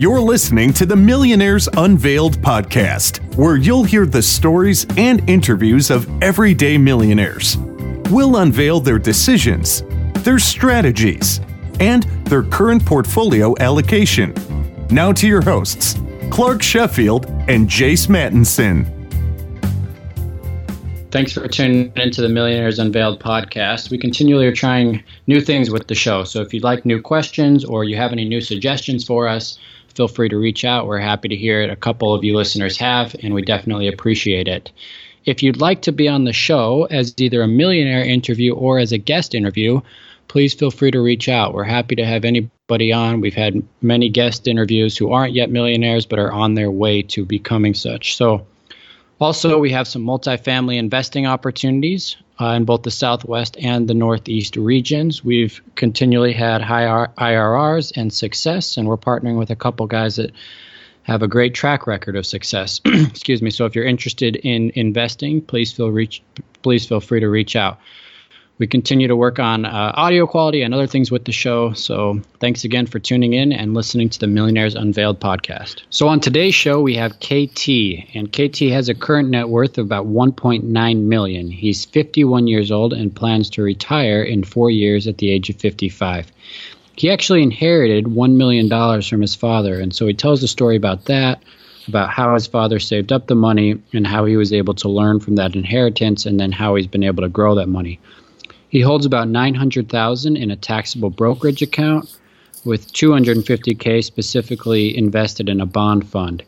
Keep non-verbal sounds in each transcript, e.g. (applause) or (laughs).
You're listening to the Millionaires Unveiled podcast, where you'll hear the stories and interviews of everyday millionaires. We'll unveil their decisions, their strategies, and their current portfolio allocation. Now to your hosts, Clark Sheffield and Jace Mattinson. Thanks for tuning into the Millionaires Unveiled podcast. We continually are trying new things with the show. So if you'd like new questions or you have any new suggestions for us, feel free to reach out. We're happy to hear it. A couple of you listeners have, and we definitely appreciate it. If you'd like to be on the show as either a millionaire interview or as a guest interview, please feel free to reach out. We're happy to have anybody on. We've had many guest interviews who aren't yet millionaires but are on their way to becoming such. So also, we have some multifamily investing opportunities uh, in both the Southwest and the Northeast regions. We've continually had high IRRs and success, and we're partnering with a couple guys that have a great track record of success. (clears throat) Excuse me. So, if you're interested in investing, please feel reach, please feel free to reach out we continue to work on uh, audio quality and other things with the show. So thanks again for tuning in and listening to the Millionaires Unveiled podcast. So on today's show, we have KT, and KT has a current net worth of about 1.9 million. He's 51 years old and plans to retire in four years at the age of 55. He actually inherited $1 million from his father, and so he tells a story about that, about how his father saved up the money and how he was able to learn from that inheritance and then how he's been able to grow that money. He holds about 900,000 in a taxable brokerage account with 250k specifically invested in a bond fund.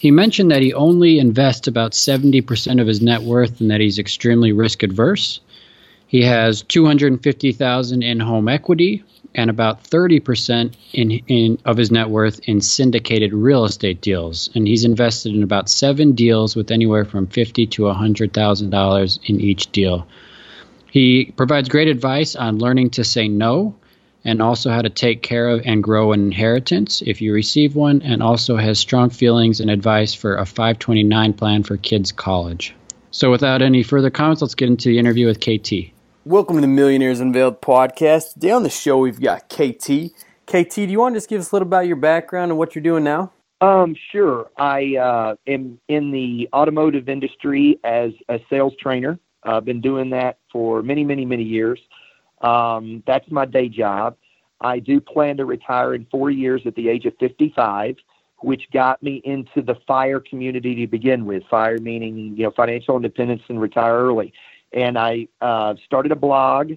He mentioned that he only invests about 70% of his net worth and that he's extremely risk adverse. He has 250,000 in home equity and about 30% in, in of his net worth in syndicated real estate deals and he's invested in about 7 deals with anywhere from 50 to $100,000 in each deal. He provides great advice on learning to say no and also how to take care of and grow an inheritance if you receive one, and also has strong feelings and advice for a 529 plan for kids' college. So, without any further comments, let's get into the interview with KT. Welcome to the Millionaires Unveiled podcast. Today on the show, we've got KT. KT, do you want to just give us a little about your background and what you're doing now? Um, sure. I uh, am in the automotive industry as a sales trainer. I've uh, been doing that for many, many, many years. Um, that's my day job. I do plan to retire in four years at the age of 55, which got me into the fire community to begin with. Fire meaning, you know, financial independence and retire early. And I uh, started a blog,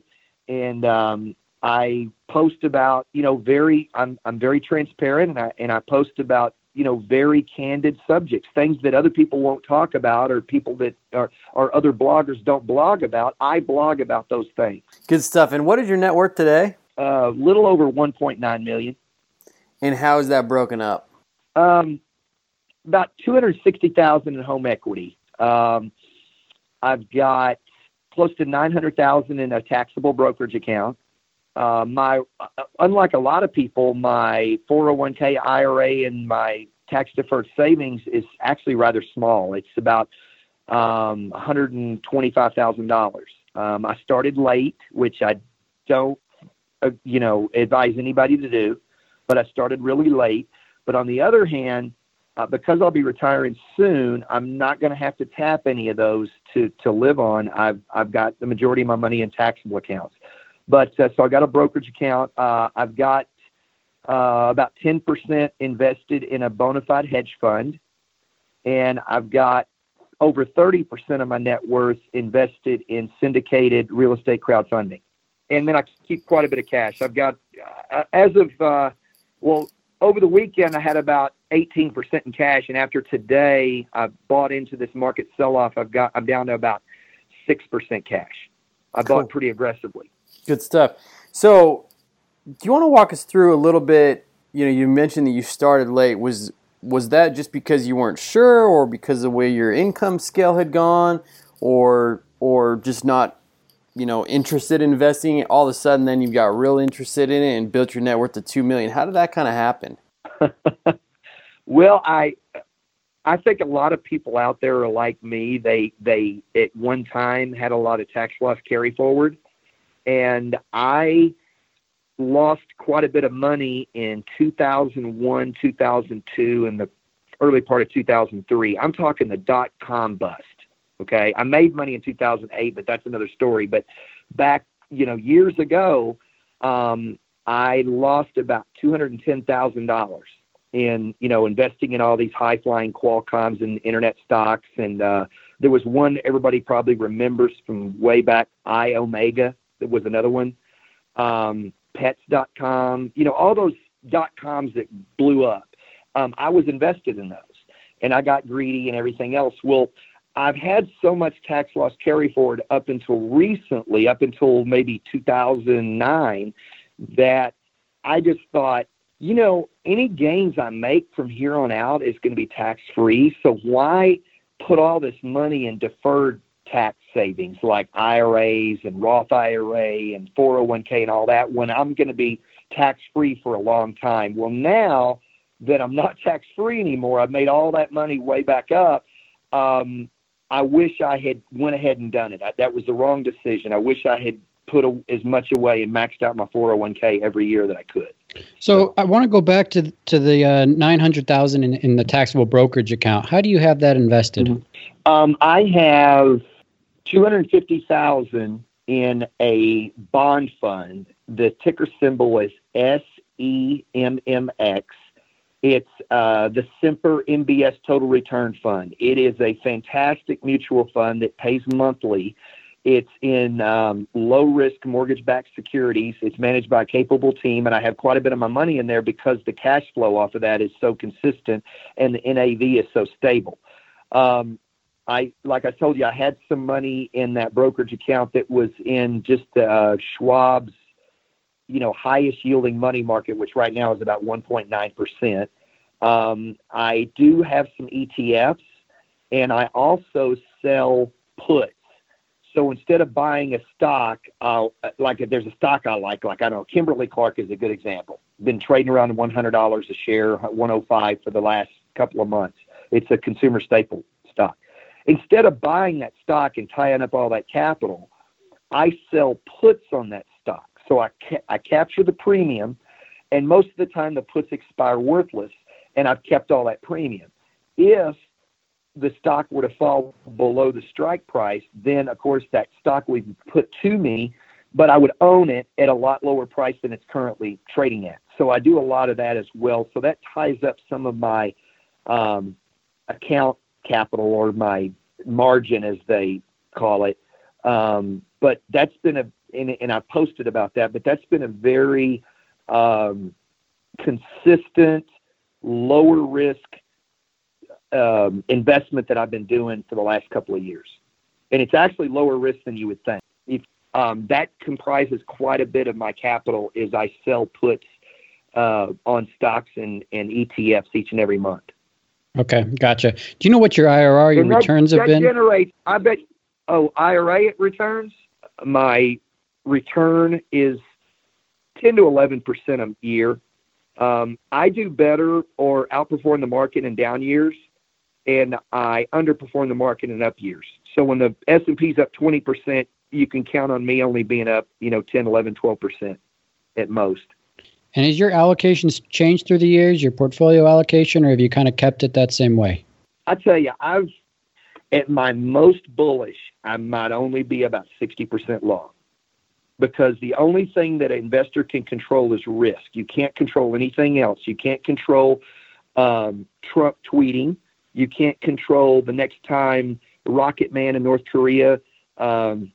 and um, I post about, you know, very. I'm I'm very transparent, and I and I post about you know, very candid subjects, things that other people won't talk about or people that are, or other bloggers don't blog about. I blog about those things. Good stuff. And what is your net worth today? A uh, little over 1.9 million. And how is that broken up? Um, about 260,000 in home equity. Um, I've got close to 900,000 in a taxable brokerage account. Uh, my uh, unlike a lot of people, my 401k IRA and my tax deferred savings is actually rather small. It's about um, $125,000. Um, I started late, which I don't, uh, you know, advise anybody to do, but I started really late. But on the other hand, uh, because I'll be retiring soon, I'm not going to have to tap any of those to to live on. I've I've got the majority of my money in taxable accounts. But uh, so I got a brokerage account. Uh, I've got uh, about 10% invested in a bona fide hedge fund, and I've got over 30% of my net worth invested in syndicated real estate crowdfunding. And then I keep quite a bit of cash. I've got, uh, as of, uh, well, over the weekend, I had about 18% in cash. And after today, I bought into this market sell off. I've got, I'm down to about 6% cash. I cool. bought pretty aggressively. Good stuff. So, do you want to walk us through a little bit? You know, you mentioned that you started late. Was was that just because you weren't sure, or because of the way your income scale had gone, or or just not, you know, interested in investing? All of a sudden, then you got real interested in it and built your net worth to two million. How did that kind of happen? (laughs) well, I I think a lot of people out there are like me. They they at one time had a lot of tax loss carry forward and I lost quite a bit of money in 2001, 2002, and the early part of 2003. I'm talking the dot com bust. Okay, I made money in 2008, but that's another story. But back, you know, years ago, um, I lost about two hundred and ten thousand dollars in, you know, investing in all these high flying Qualcomms and internet stocks. And uh, there was one everybody probably remembers from way back, Iomega. That was another one. Um, pets.com, you know, all those dot coms that blew up. Um, I was invested in those and I got greedy and everything else. Well, I've had so much tax loss carry forward up until recently, up until maybe 2009, that I just thought, you know, any gains I make from here on out is going to be tax free. So why put all this money in deferred tax savings like IRAs and Roth IRA and 401k and all that when I'm going to be tax free for a long time? Well, now that I'm not (laughs) tax free anymore, I've made all that money way back up. Um, I wish I had went ahead and done it. I, that was the wrong decision. I wish I had put a, as much away and maxed out my 401k every year that I could. So I want to go back to to the uh, 900,000 in, in the taxable brokerage account. How do you have that invested? Mm-hmm. Um, I have 250,000 in a bond fund. The ticker symbol is S E M M X. It's uh, the Semper MBS Total Return Fund. It is a fantastic mutual fund that pays monthly. It's in um, low risk mortgage backed securities. It's managed by a capable team, and I have quite a bit of my money in there because the cash flow off of that is so consistent and the NAV is so stable. Um, I, like I told you, I had some money in that brokerage account that was in just uh, Schwab's you know, highest yielding money market, which right now is about 1.9%. Um, I do have some ETFs, and I also sell puts. So instead of buying a stock, uh, like if there's a stock I like, like I don't know, Kimberly Clark is a good example. Been trading around $100 a share, 105 for the last couple of months. It's a consumer staple stock. Instead of buying that stock and tying up all that capital, I sell puts on that stock. so I, ca- I capture the premium, and most of the time the puts expire worthless, and I've kept all that premium. If the stock were to fall below the strike price, then of course that stock would be put to me, but I would own it at a lot lower price than it's currently trading at. So I do a lot of that as well. So that ties up some of my um, account capital or my margin, as they call it. Um, but that's been a and, and I posted about that, but that's been a very um, consistent, lower risk um, investment that I've been doing for the last couple of years. And it's actually lower risk than you would think. If, um, that comprises quite a bit of my capital is I sell puts uh, on stocks and, and ETFs each and every month. Okay, gotcha. Do you know what your IRR, your that, returns have that been? Generates, I bet. Oh, IRA returns. My return is 10 to 11 percent a year. Um, I do better or outperform the market in down years, and I underperform the market in up years. So when the S and P is up 20 percent, you can count on me only being up, you know, 10, 11, 12 percent at most. And has your allocations changed through the years, your portfolio allocation, or have you kind of kept it that same way? I tell you, I've at my most bullish, I might only be about 60% long because the only thing that an investor can control is risk. You can't control anything else. You can't control um, Trump tweeting. You can't control the next time Rocket Man in North Korea um,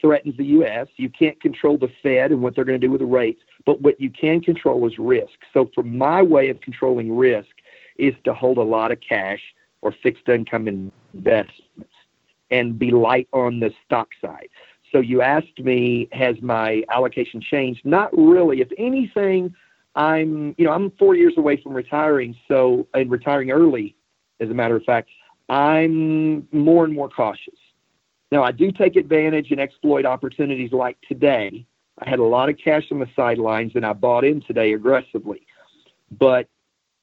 threatens the U.S. You can't control the Fed and what they're going to do with the rates. But what you can control is risk. So, for my way of controlling risk is to hold a lot of cash or fixed income investments and be light on the stock side. So you asked me, has my allocation changed? Not really. If anything, I'm, you know, I'm four years away from retiring. So, and retiring early, as a matter of fact, I'm more and more cautious. Now, I do take advantage and exploit opportunities like today. I had a lot of cash on the sidelines and I bought in today aggressively. But,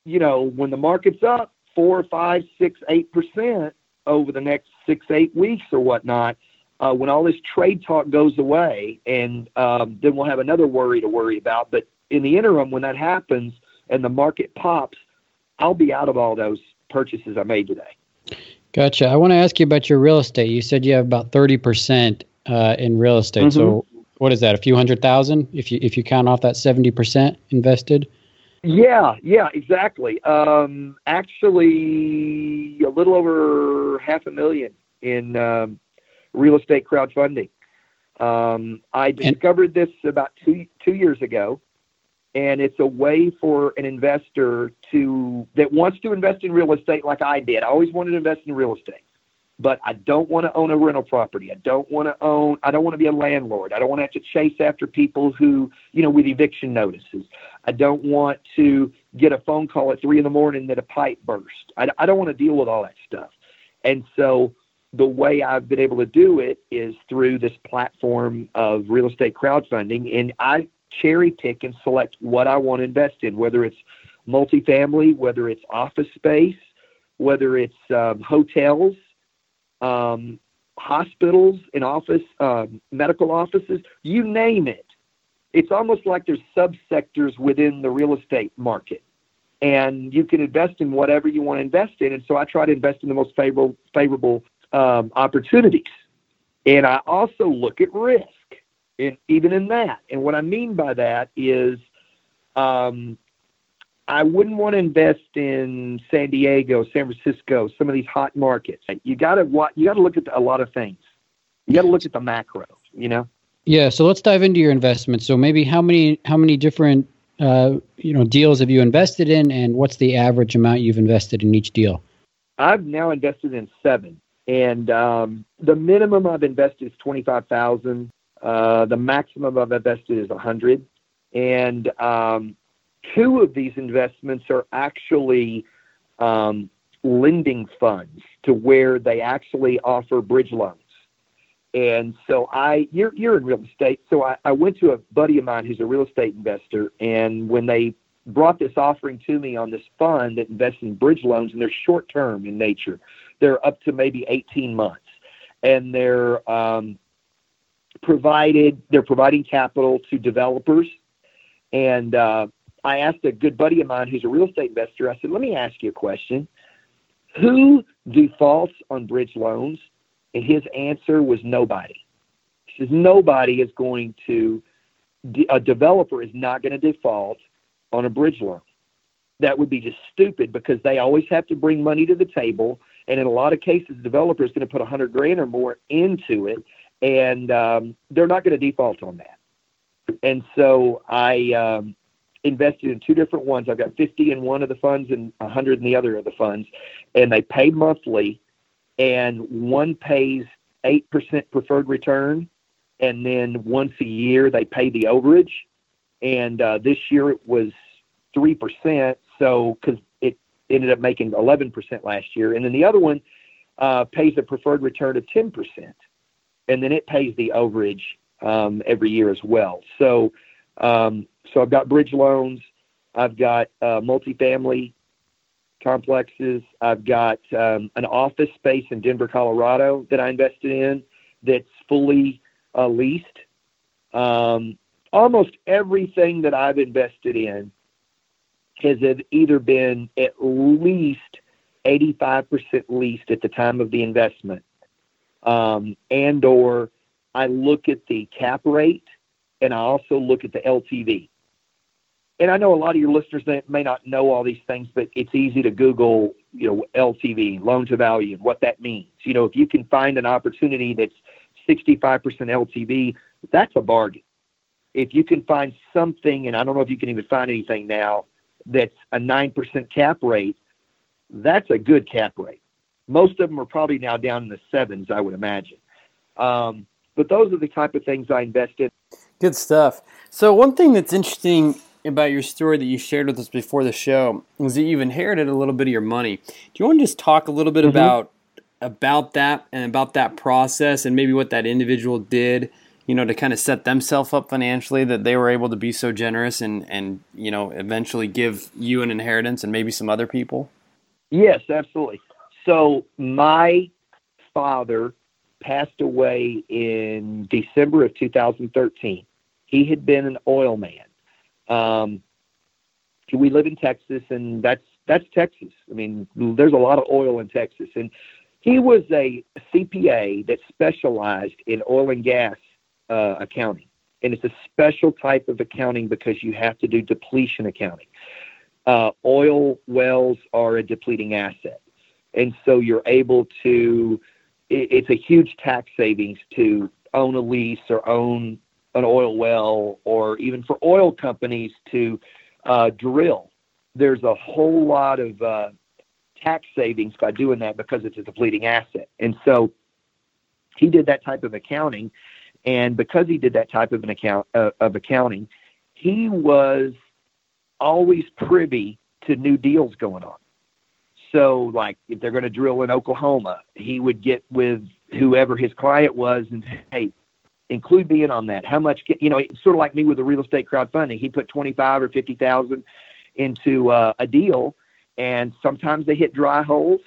you know, when the market's up four, five, six, eight percent over the next six, eight weeks or whatnot, uh, when all this trade talk goes away, and um, then we'll have another worry to worry about. But in the interim, when that happens and the market pops, I'll be out of all those purchases I made today. Gotcha. I want to ask you about your real estate. You said you have about thirty percent uh, in real estate. Mm-hmm. So what is that? A few hundred thousand if you if you count off that seventy percent invested. Yeah, yeah, exactly. Um, actually, a little over half a million in um, real estate crowdfunding. Um, I discovered this about two two years ago, and it's a way for an investor to that wants to invest in real estate like I did. I always wanted to invest in real estate, but I don't want to own a rental property. I don't want to own. I don't want to be a landlord. I don't want to have to chase after people who you know with eviction notices. I don't want to get a phone call at three in the morning that a pipe burst. I, I don't want to deal with all that stuff, and so the way I've been able to do it is through this platform of real estate crowdfunding. And I cherry pick and select what I want to invest in, whether it's multifamily, whether it's office space, whether it's um, hotels, um, hospitals and office, uh, medical offices, you name it. It's almost like there's subsectors within the real estate market. And you can invest in whatever you want to invest in. And so I try to invest in the most favorable, favorable um, opportunities. And I also look at risk, in, even in that. And what I mean by that is um, I wouldn't want to invest in San Diego, San Francisco, some of these hot markets. You got to you got to look at a lot of things. You got to look at the macro. You know. Yeah. So let's dive into your investments. So maybe how many how many different uh, you know deals have you invested in, and what's the average amount you've invested in each deal? I've now invested in seven and um, the minimum I've invested is twenty five thousand. Uh, the maximum I've invested is a hundred, and um, two of these investments are actually um, lending funds to where they actually offer bridge loans. And so I, you're, you're in real estate. So I, I went to a buddy of mine who's a real estate investor. And when they brought this offering to me on this fund that invests in bridge loans, and they're short term in nature, they're up to maybe 18 months, and they're um, provided they're providing capital to developers. And uh, I asked a good buddy of mine who's a real estate investor. I said, "Let me ask you a question: Who defaults on bridge loans?" And his answer was nobody. He says nobody is going to. A developer is not going to default on a bridge loan. That would be just stupid because they always have to bring money to the table and in a lot of cases, the developer is going to put a hundred grand or more into it, and um, they're not going to default on that. And so I um, invested in two different ones. I've got 50 in one of the funds and 100 in the other of the funds, and they pay monthly, and one pays eight percent preferred return, and then once a year they pay the overage. And uh, this year it was three percent. So because it ended up making 11% last year. And then the other one uh, pays a preferred return of 10%. And then it pays the overage um, every year as well. So, um, so I've got bridge loans. I've got uh, multifamily complexes. I've got um, an office space in Denver, Colorado that I invested in that's fully uh, leased. Um, almost everything that I've invested in has either been at least 85% leased at the time of the investment, um, and or I look at the cap rate and I also look at the LTV. And I know a lot of your listeners may not know all these things, but it's easy to Google, you know, LTV, loan to value, and what that means. You know, if you can find an opportunity that's 65% LTV, that's a bargain. If you can find something, and I don't know if you can even find anything now that's a 9% cap rate, that's a good cap rate. Most of them are probably now down in the sevens, I would imagine. Um, but those are the type of things I invest in. Good stuff. So, one thing that's interesting about your story that you shared with us before the show was that you've inherited a little bit of your money. Do you want to just talk a little bit mm-hmm. about about that and about that process and maybe what that individual did you know, to kind of set themselves up financially that they were able to be so generous and, and, you know, eventually give you an inheritance and maybe some other people? Yes, absolutely. So my father passed away in December of 2013. He had been an oil man. Um, we live in Texas, and that's that's Texas. I mean, there's a lot of oil in Texas, and he was a CPA that specialized in oil and gas uh, accounting, and it's a special type of accounting because you have to do depletion accounting. Uh, oil wells are a depleting asset, and so you're able to. It, it's a huge tax savings to own a lease or own an oil well, or even for oil companies to uh, drill. There's a whole lot of uh, tax savings by doing that because it's a depleting asset. And so he did that type of accounting, and because he did that type of an account uh, of accounting, he was always privy to new deals going on. So, like if they're going to drill in Oklahoma, he would get with whoever his client was and say, "Hey, include me in on that. How much? you know, sort of like me with the real estate crowdfunding. He put twenty five or fifty thousand into uh, a deal, and sometimes they hit dry holes,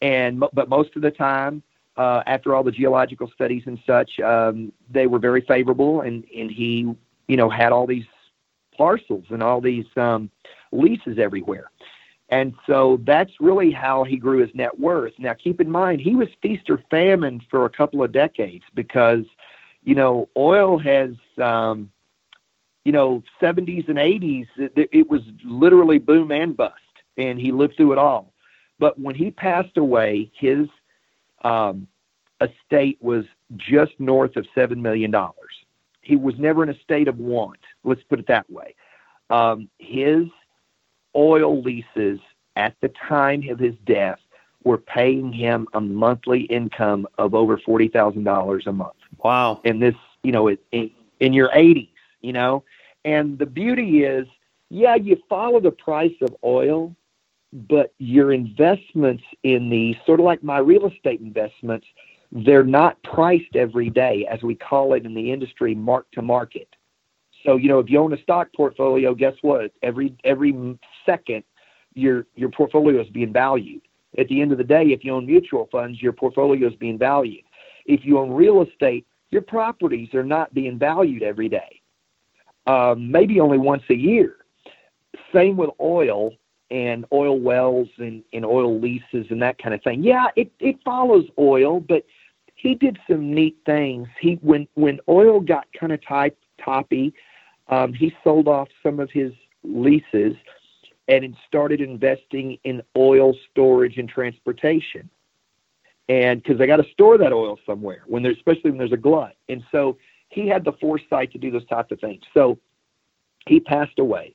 and but most of the time, uh, after all the geological studies and such, um, they were very favorable, and and he you know had all these parcels and all these um, leases everywhere. And so that's really how he grew his net worth. Now, keep in mind, he was feast or famine for a couple of decades because, you know, oil has um, you know, 70s and 80s, it, it was literally boom and bust, and he lived through it all. But when he passed away, his um, estate was just north of $7 million. He was never in a state of want, let's put it that way. Um, his oil leases at the time of his death were paying him a monthly income of over $40,000 a month. Wow. In this, you know, in, in your 80s, you know. And the beauty is, yeah, you follow the price of oil, but your investments in the sort of like my real estate investments, they're not priced every day, as we call it in the industry, mark to market. So, you know, if you own a stock portfolio, guess what? Every every second your your portfolio is being valued. At the end of the day, if you own mutual funds, your portfolio is being valued. If you own real estate, your properties are not being valued every day um, maybe only once a year. Same with oil and oil wells and, and oil leases and that kind of thing. Yeah, it, it follows oil, but he did some neat things. He when when oil got kind of type toppy, um, he sold off some of his leases and started investing in oil storage and transportation. And because they got to store that oil somewhere when there's especially when there's a glut. And so he had the foresight to do those types of things. So he passed away.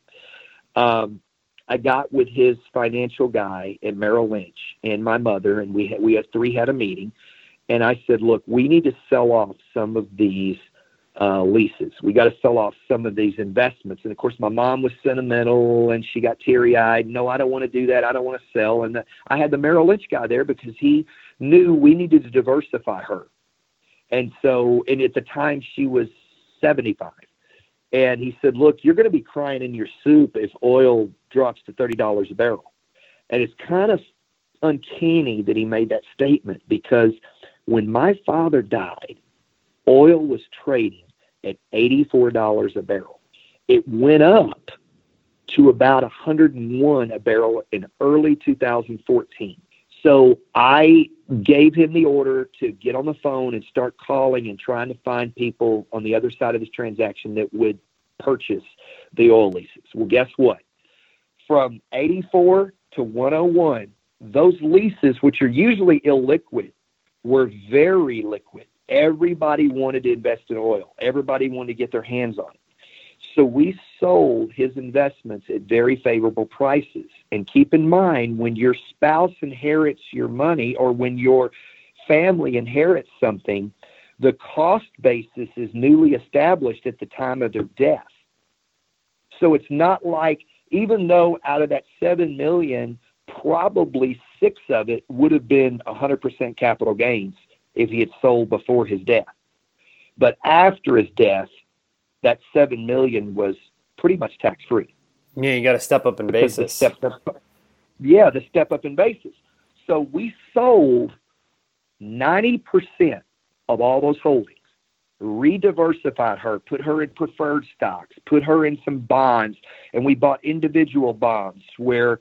Um, I got with his financial guy at Merrill Lynch and my mother, and we had, we had three had a meeting, and I said, look, we need to sell off some of these uh, leases. We got to sell off some of these investments. And of course, my mom was sentimental and she got teary eyed. No, I don't want to do that. I don't want to sell. And the, I had the Merrill Lynch guy there because he knew we needed to diversify her. And so, and at the time she was 75. And he said, Look, you're going to be crying in your soup if oil drops to $30 a barrel. And it's kind of uncanny that he made that statement because when my father died, oil was trading at $84 a barrel. It went up to about 101 a barrel in early 2014. So I gave him the order to get on the phone and start calling and trying to find people on the other side of this transaction that would purchase the oil leases. Well, guess what? From 84 to 101, those leases, which are usually illiquid, were very liquid. Everybody wanted to invest in oil. Everybody wanted to get their hands on it. So we sold his investments at very favorable prices. And keep in mind, when your spouse inherits your money or when your family inherits something, the cost basis is newly established at the time of their death. So it's not like, even though out of that seven million, probably six of it would have been 100% capital gains if he had sold before his death. But after his death, that seven million was pretty much tax free. Yeah, you got to step up in basis. Step up, yeah, the step up in basis. So we sold ninety percent of all those holdings, re-diversified her, put her in preferred stocks, put her in some bonds, and we bought individual bonds where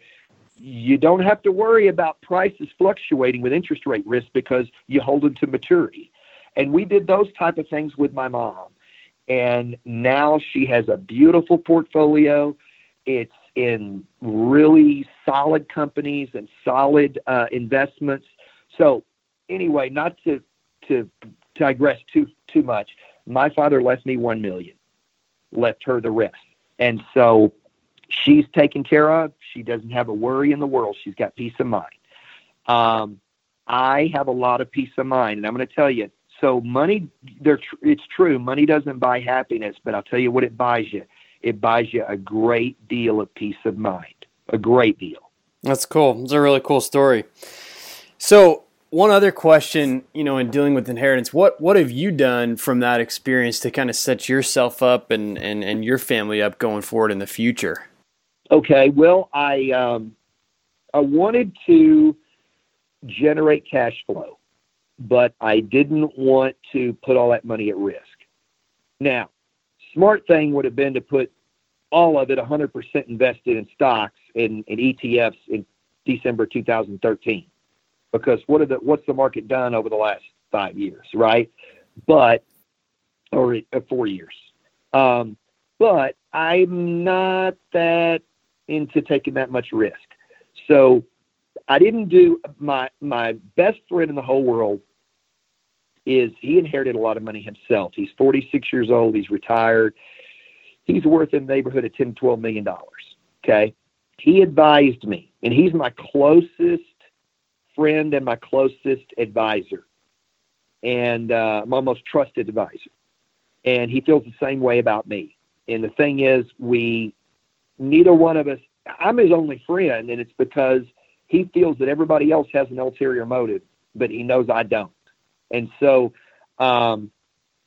you don't have to worry about prices fluctuating with interest rate risk because you hold them to maturity. And we did those type of things with my mom. And now she has a beautiful portfolio. It's in really solid companies and solid uh, investments. So anyway, not to to digress too too much. My father left me one million, left her the rest, and so she's taken care of. She doesn't have a worry in the world. She's got peace of mind. Um, I have a lot of peace of mind, and I'm going to tell you. So money, tr- it's true. Money doesn't buy happiness, but I'll tell you what it buys you. It buys you a great deal of peace of mind. A great deal. That's cool. It's a really cool story. So one other question, you know, in dealing with inheritance, what what have you done from that experience to kind of set yourself up and and, and your family up going forward in the future? Okay, well, I um, I wanted to generate cash flow, but I didn't want to put all that money at risk. Now, smart thing would have been to put all of it 100% invested in stocks and, and ETFs in December 2013 because what are the what's the market done over the last five years, right? But or uh, four years. Um, but I'm not that into taking that much risk. So I didn't do my my best friend in the whole world is he inherited a lot of money himself. He's 46 years old. He's retired. He's worth in the neighborhood of 10, 12 million dollars. Okay. He advised me, and he's my closest friend and my closest advisor, and uh, my most trusted advisor. And he feels the same way about me. And the thing is, we neither one of us. I'm his only friend, and it's because he feels that everybody else has an ulterior motive, but he knows I don't. And so, um,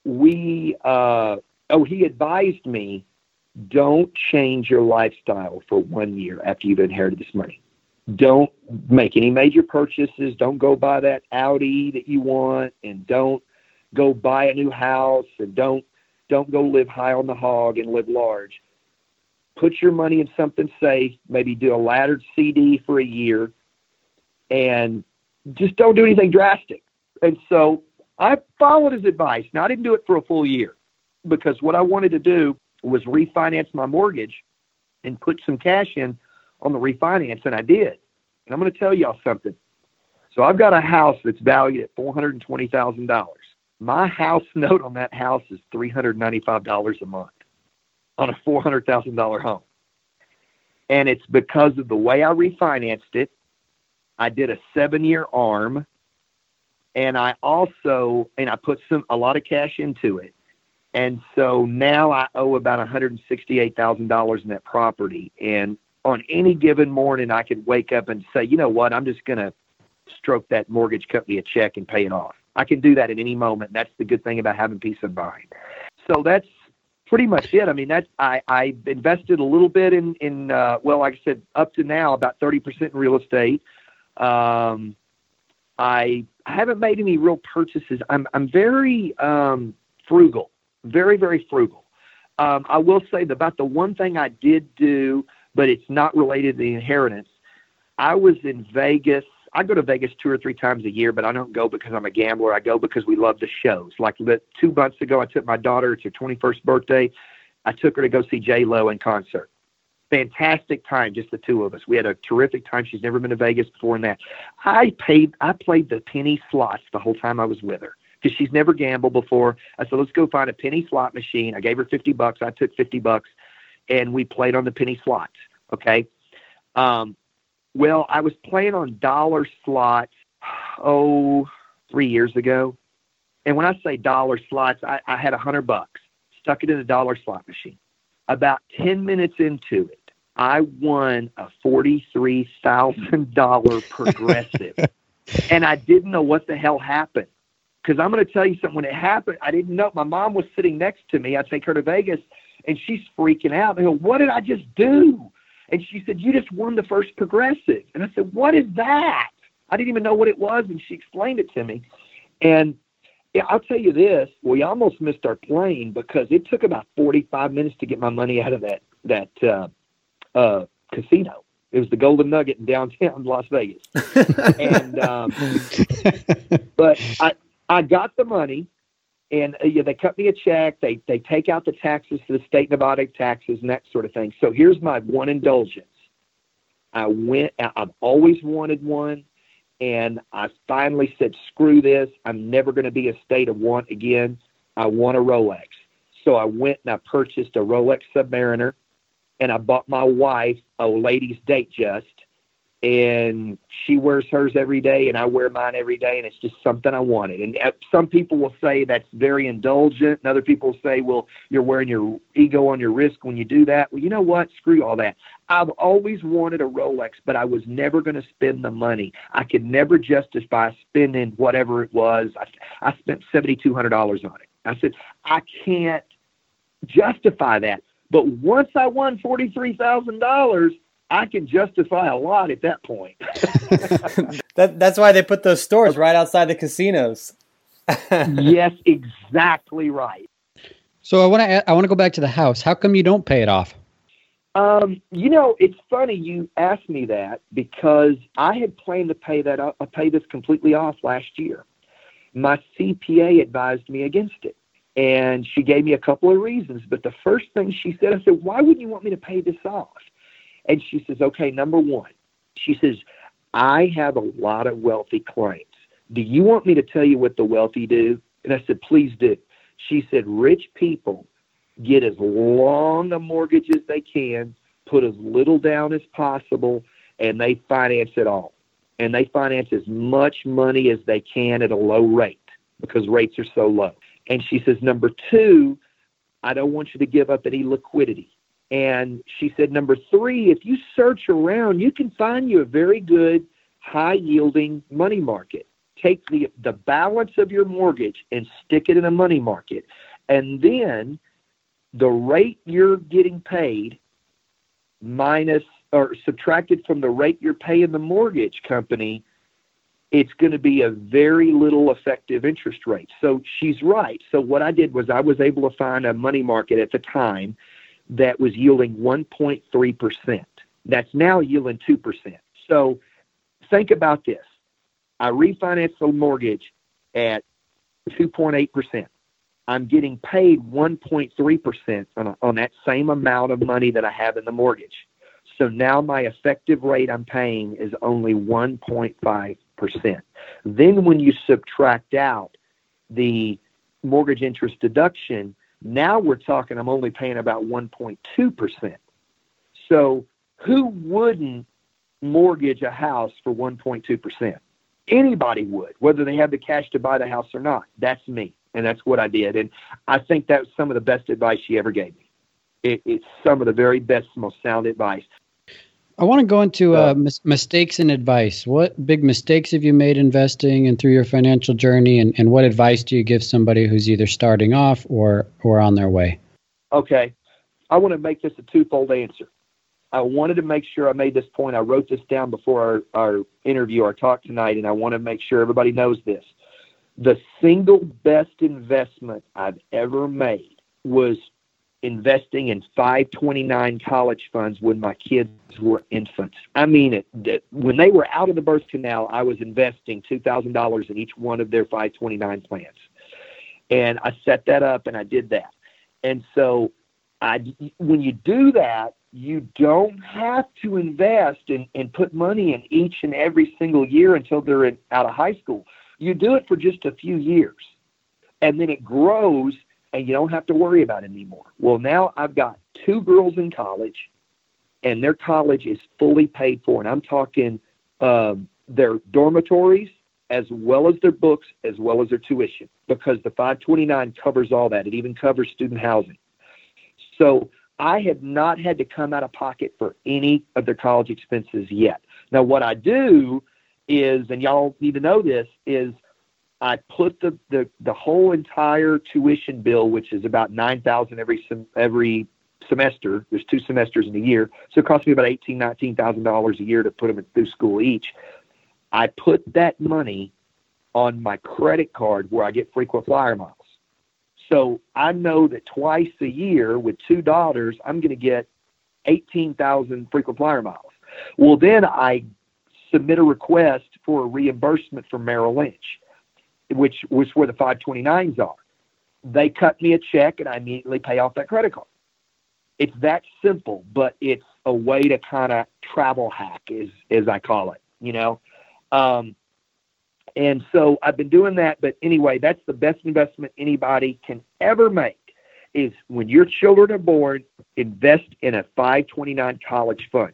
we. Uh, oh, he advised me, don't change your lifestyle for one year after you've inherited this money don't make any major purchases. Don't go buy that Audi that you want, and don't go buy a new house, and don't don't go live high on the hog and live large. Put your money in something safe. Maybe do a laddered CD for a year, and just don't do anything drastic. And so I followed his advice. Now I didn't do it for a full year because what I wanted to do was refinance my mortgage and put some cash in on the refinance, and I did. And I'm going to tell y'all something. So I've got a house that's valued at four hundred and twenty thousand dollars. My house (laughs) note on that house is three hundred ninety-five dollars a month on a four hundred thousand dollar home, and it's because of the way I refinanced it. I did a seven-year arm, and I also and I put some a lot of cash into it. And so now I owe about $168,000 in that property. And on any given morning, I could wake up and say, you know what, I'm just going to stroke that mortgage company a check and pay it off. I can do that at any moment. That's the good thing about having peace of mind. So that's pretty much it. I mean, that's I I invested a little bit in in uh, well, like I said, up to now about thirty percent in real estate. Um, I haven't made any real purchases. I'm I'm very um, frugal, very very frugal. Um, I will say that about the one thing I did do but it's not related to the inheritance. I was in Vegas. I go to Vegas two or three times a year, but I don't go because I'm a gambler. I go because we love the shows. Like two months ago, I took my daughter. It's her 21st birthday. I took her to go see J Lo in concert. Fantastic time, just the two of us. We had a terrific time. She's never been to Vegas before in that. I paid. I played the penny slots the whole time I was with her because she's never gambled before. I said, let's go find a penny slot machine. I gave her 50 bucks. I took 50 bucks and we played on the penny slots. Okay. Um, well, I was playing on dollar slots, oh, three years ago. And when I say dollar slots, I, I had a hundred bucks, stuck it in a dollar slot machine. About 10 minutes into it, I won a $43,000 (laughs) progressive. and I didn't know what the hell happened. Because I'm going to tell you something. When it happened, I didn't know. My mom was sitting next to me. I take her to Vegas, and she's freaking out. I go, "What did I just do?" And she said, "You just won the first progressive." And I said, "What is that?" I didn't even know what it was, and she explained it to me. And Yeah, I'll tell you this: we almost missed our plane because it took about forty-five minutes to get my money out of that that uh, uh, casino. It was the Golden Nugget in downtown (laughs) Las Vegas, and um, (laughs) but I I got the money, and uh, yeah, they cut me a check. They they take out the taxes the state Nevada taxes and that sort of thing. So here's my one indulgence. I went. I've always wanted one and I finally said, screw this. I'm never going to be a state of want again. I want a Rolex. So I went and I purchased a Rolex Submariner and I bought my wife a ladies Datejust and she wears hers every day and I wear mine every day and it's just something I wanted. And uh, some people will say that's very indulgent and other people say, well, you're wearing your ego on your wrist when you do that. Well, you know what? Screw all that. I've always wanted a Rolex, but I was never going to spend the money. I could never justify spending whatever it was. I, I spent $7,200 on it. I said, I can't justify that. But once I won $43,000, I can justify a lot at that point. (laughs) (laughs) that, that's why they put those stores right outside the casinos. (laughs) yes, exactly right. So I want to I want to go back to the house. How come you don't pay it off? Um, you know, it's funny you asked me that because I had planned to pay that up, uh, pay this completely off last year. My CPA advised me against it, and she gave me a couple of reasons. But the first thing she said, I said, "Why wouldn't you want me to pay this off?" And she says, okay, number one, she says, I have a lot of wealthy clients. Do you want me to tell you what the wealthy do? And I said, please do. She said, rich people get as long a mortgage as they can, put as little down as possible, and they finance it all. And they finance as much money as they can at a low rate because rates are so low. And she says, number two, I don't want you to give up any liquidity. And she said, number three, if you search around, you can find you a very good high yielding money market. Take the, the balance of your mortgage and stick it in a money market. And then the rate you're getting paid minus or subtracted from the rate you're paying the mortgage company, it's going to be a very little effective interest rate. So she's right. So what I did was I was able to find a money market at the time that was yielding 1.3%. That's now yielding 2%. So think about this. I refinance the mortgage at 2.8%. I'm getting paid 1.3% on, on that same amount of money that I have in the mortgage. So now my effective rate I'm paying is only 1.5%. Then when you subtract out the mortgage interest deduction, now we're talking, I'm only paying about 1.2%. So who wouldn't mortgage a house for 1.2%? Anybody would, whether they have the cash to buy the house or not. That's me. And that's what I did. And I think that was some of the best advice she ever gave me. It, it's some of the very best, most sound advice. I want to go into uh, mis- mistakes and advice. What big mistakes have you made investing and through your financial journey, and, and what advice do you give somebody who's either starting off or or on their way? Okay, I want to make this a twofold answer. I wanted to make sure I made this point. I wrote this down before our, our interview, our talk tonight, and I want to make sure everybody knows this. The single best investment I've ever made was investing in 529 college funds when my kids were infants. I mean it. When they were out of the birth canal, I was investing $2,000 in each one of their 529 plans. And I set that up and I did that. And so I, when you do that, you don't have to invest and, and put money in each and every single year until they're in, out of high school. You do it for just a few years. And then it grows and you don't have to worry about it anymore. Well, now I've got two girls in college, and their college is fully paid for, and I'm talking um, their dormitories as well as their books as well as their tuition because the 529 covers all that. It even covers student housing. So I have not had to come out of pocket for any of their college expenses yet. Now, what I do is, and y'all need to know this, is I put the, the, the whole entire tuition bill, which is about nine thousand every sem- every semester. There's two semesters in a year, so it costs me about eighteen, nineteen thousand dollars a year to put them through school each. I put that money on my credit card where I get frequent flyer miles. So I know that twice a year with two daughters, I'm going to get 18,000 frequent flyer miles. Well, then I submit a request for a reimbursement from Merrill Lynch, which was where the 529s are. They cut me a check and I immediately pay off that credit card. It's that simple, but it's a way to kind of travel hack, as as I call it. You know, um, and so I've been doing that. But anyway, that's the best investment anybody can ever make. Is when your children are born, invest in a 529 college fund.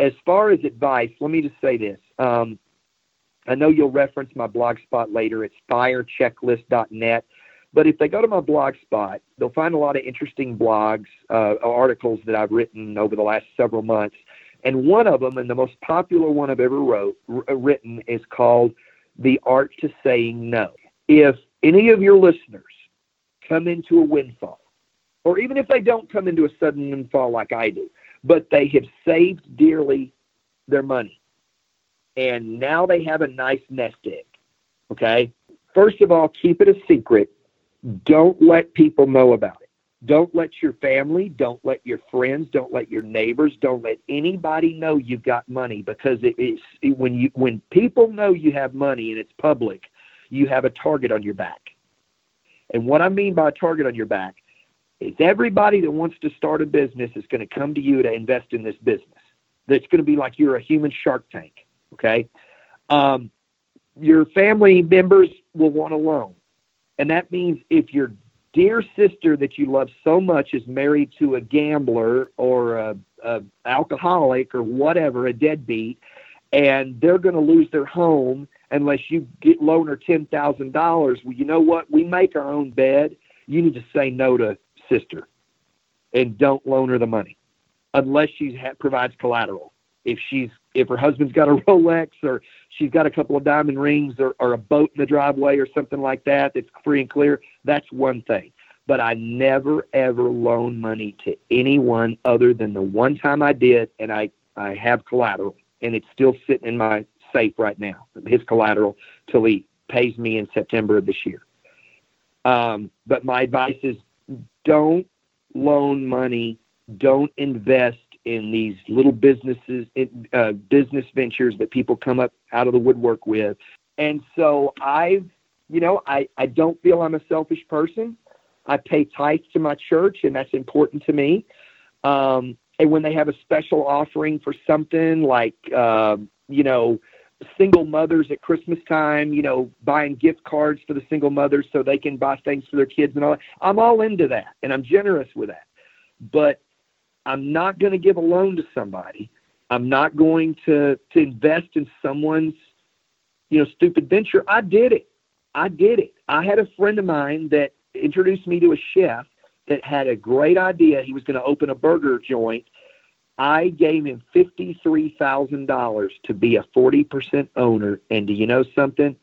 As far as advice, let me just say this. Um, I know you'll reference my blog spot later. It's firechecklist.net. But if they go to my blog spot, they'll find a lot of interesting blogs, uh, articles that I've written over the last several months. And one of them, and the most popular one I've ever wrote, r- written, is called The Art to Saying No. If any of your listeners come into a windfall, or even if they don't come into a sudden windfall like I do, but they have saved dearly their money, and now they have a nice nest egg, okay? First of all, keep it a secret don't let people know about it. Don't let your family, don't let your friends, don't let your neighbors, don't let anybody know you've got money because it is it, when you when people know you have money and it's public, you have a target on your back. And what I mean by a target on your back is everybody that wants to start a business is going to come to you to invest in this business. That's going to be like you're a human shark tank. Okay. Um, your family members will want a loan. And that means if your dear sister that you love so much is married to a gambler or a, a alcoholic or whatever, a deadbeat, and they're going to lose their home unless you get loan her ten thousand dollars. Well, you know what? We make our own bed. You need to say no to sister, and don't loan her the money unless she ha- provides collateral. If she's if her husband's got a (laughs) Rolex or she's got a couple of diamond rings or, or a boat in the driveway or something like that that's free and clear, that's one thing. But I never ever loan money to anyone other than the one time I did, and I I have collateral, and it's still sitting in my safe right now. His collateral till he pays me in September of this year. Um, but my advice is don't loan money, don't invest in these little businesses, in, uh, business ventures that people come up out of the woodwork with. And so I've, you know, I, I don't feel I'm a selfish person. I pay tithes to my church, and that's important to me. Um, and when they have a special offering for something like, uh, you know, single mothers at Christmas time, you know, buying gift cards for the single mothers so they can buy things for their kids and all that. I'm all into that, and I'm generous with that. But I'm not going to give a loan to somebody. I'm not going to to invest in someone's you know stupid venture. I did it. I did it. I had a friend of mine that introduced me to a chef that had a great idea. He was going to open a burger joint. I gave him $53,000 to be a 40% owner. And do you know something?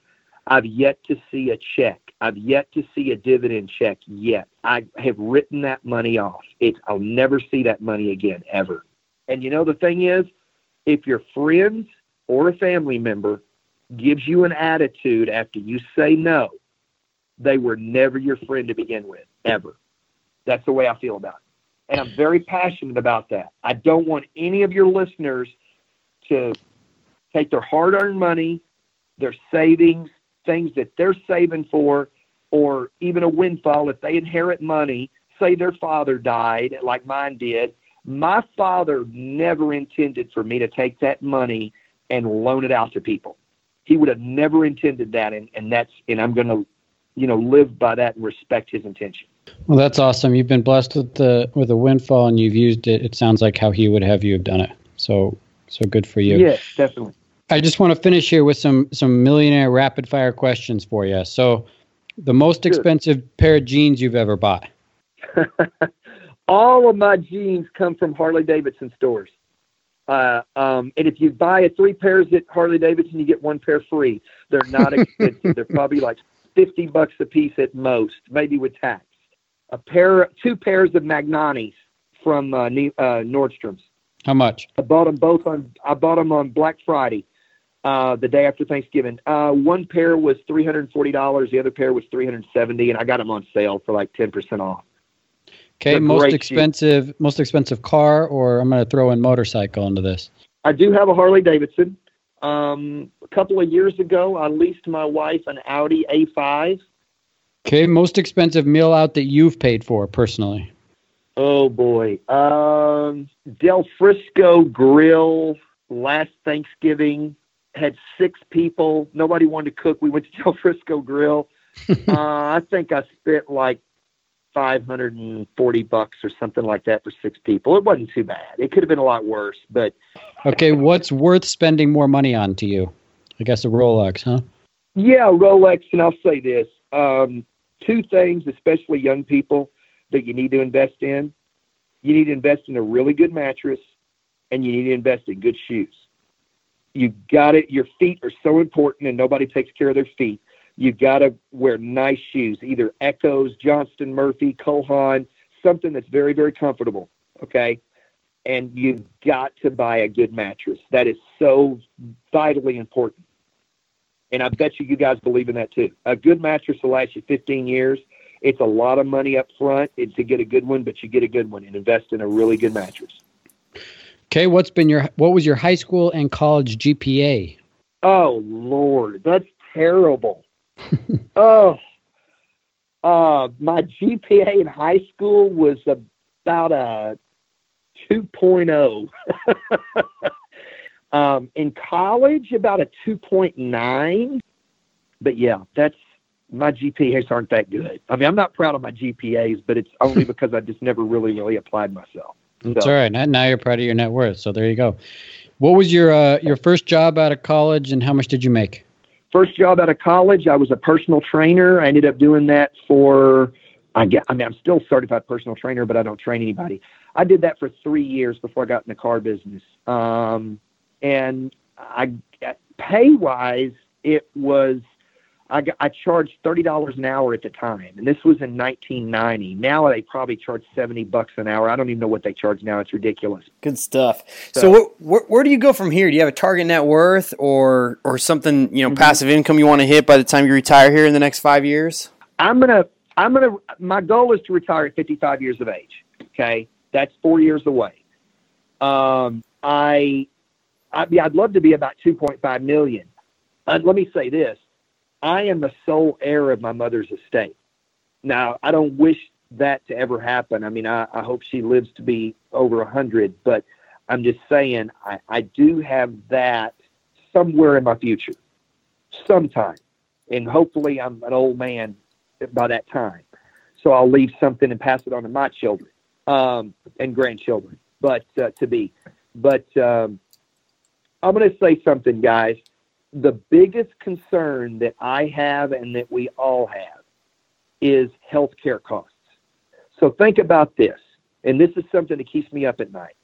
I've yet to see a check. I've yet to see a dividend check yet. I have written that money off. It's, I'll never see that money again, ever. And you know, the thing is, if your friends or a family member gives you an attitude after you say no, they were never your friend to begin with, ever. That's the way I feel about it. And I'm very passionate about that. I don't want any of your listeners to take their hard earned money, their savings, things that they're saving for, or even a windfall if they inherit money. Say their father died, like mine did. My father never intended for me to take that money and loan it out to people. He would have never intended that, and, and that's and I'm going to, you know, live by that and respect his intention. Well, that's awesome. You've been blessed with the with a windfall, and you've used it. It sounds like how he would have you have done it. So, so good for you. Yes, definitely. I just want to finish here with some some millionaire rapid fire questions for you. So, the most expensive pair of jeans you've ever bought? (laughs) All of my jeans come from Harley Davidson stores. Uh, um, and if you buy a three pairs at Harley Davidson, you get one pair free. They're not (laughs) expensive. They're probably like fifty bucks a piece at most, maybe with tax. A pair, two pairs of Magnanis from uh, uh, Nordstrom's. How much? I bought them both on. I bought them on Black Friday uh, the day after Thanksgiving. Uh, one pair was three hundred and forty dollars. The other pair was three hundred and seventy, and I got them on sale for like ten percent off. Okay, They're most expensive, most expensive car, or I'm going to throw in motorcycle into this. I do have a Harley Davidson. Um, a couple of years ago, I leased my wife an Audi A5. Okay, most expensive meal out that you've paid for personally. Oh boy, um, Del Frisco Grill last Thanksgiving had six people. Nobody wanted to cook. We went to (laughs) Del Frisco Grill. (laughs) uh, I think I spent like five hundred and forty bucks or something like that for six people. It wasn't too bad. It could have been a lot worse, but Okay, what's worth spending more money on to you? I guess a Rolex, huh? Yeah, Rolex, and I'll say this: um, two things, especially young people, that you need to invest in. You need to invest in a really good mattress, and you need to invest in good shoes. You got it. Your feet are so important, and nobody takes care of their feet. You got to wear nice shoes, either Eccos, Johnston Murphy, Cole Haan, something that's very, very comfortable. Okay, and you've got to buy a good mattress. That is so vitally important. And I bet you you guys believe in that too. A good mattress will last you 15 years. It's a lot of money up front to get a good one, but you get a good one and invest in a really good mattress. Okay, what's been your what was your high school and college GPA? Oh Lord, that's terrible. (laughs) oh, uh, my GPA in high school was about a 2.0. (laughs) um, in college, about a 2.9. But yeah, that's my GPAs aren't that good. I mean, I'm not proud of my GPAs, but it's only (laughs) because I just never really, really applied myself. That's So- all right. Now, now you're proud of your net worth. So there you go. What was your uh, your first job out of college, and how much did you make? first job out of college, I was a personal trainer. I ended up doing that for, I get, I mean, I'm still certified personal trainer, but I don't train anybody. I did that for three years before I got in the car business. Um, and I, pay wise, it was, I, got, I charged thirty dollars an hour at the time, and this was in 1990. Now they probably charge seventy bucks an hour. I don't even know what they charge now. It's ridiculous. Good stuff. So, So- wh- where, where do you go from here? Do you have a target net worth or or something you know passive income you want to hit by the time you retire here in the next five years? I'm gonna I'm gonna my goal is to retire at 55 years of age. Okay, that's four years away. Um, I, I I'd love to be about 2.5 million. Uh, let me say this: I am the sole heir of my mother's estate. Now, I don't wish that to ever happen. I mean, I, I hope she lives to be over a hundred, but I'm just saying I, I do have that somewhere in my future, sometime, and hopefully I'm an old man by that time. So I'll leave something and pass it on to my children um, and grandchildren, but uh, to be. But um, I'm going to say something, guys. The biggest concern that I have and that we all have is healthcare costs. So think about this, and this is something that keeps me up at night.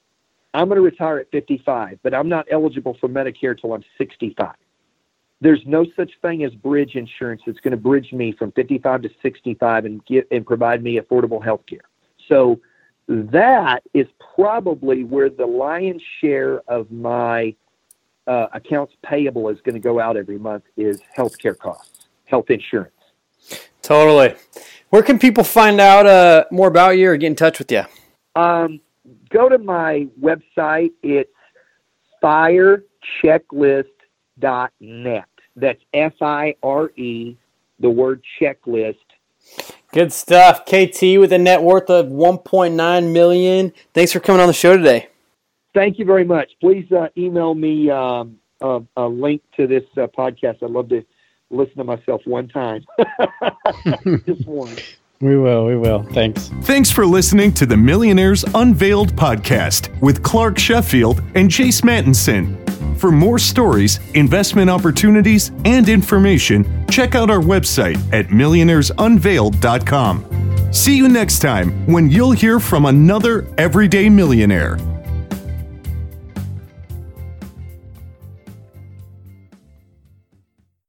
I'm going to retire at 55, but I'm not eligible for Medicare till I'm 65 there's no such thing as bridge insurance that's going to bridge me from 55 to 65 and get and provide me affordable health care. So that is probably where the lion's share of my uh, accounts payable is going to go out every month is healthcare costs, health insurance. Totally. Where can people find out uh, more about you or get in touch with you? Um, go to my website. It's firechecklist.net. That's F I R E, the word checklist. Good stuff. KT with a net worth of 1.9 million. Thanks for coming on the show today. Thank you very much. Please uh, email me um, a, a link to this uh, podcast. I'd love to listen to myself one time. (laughs) Just one. We will. We will. Thanks. Thanks for listening to the Millionaires Unveiled podcast with Clark Sheffield and Chase Mattinson. For more stories, investment opportunities, and information, check out our website at millionairesunveiled.com. See you next time when you'll hear from another everyday millionaire.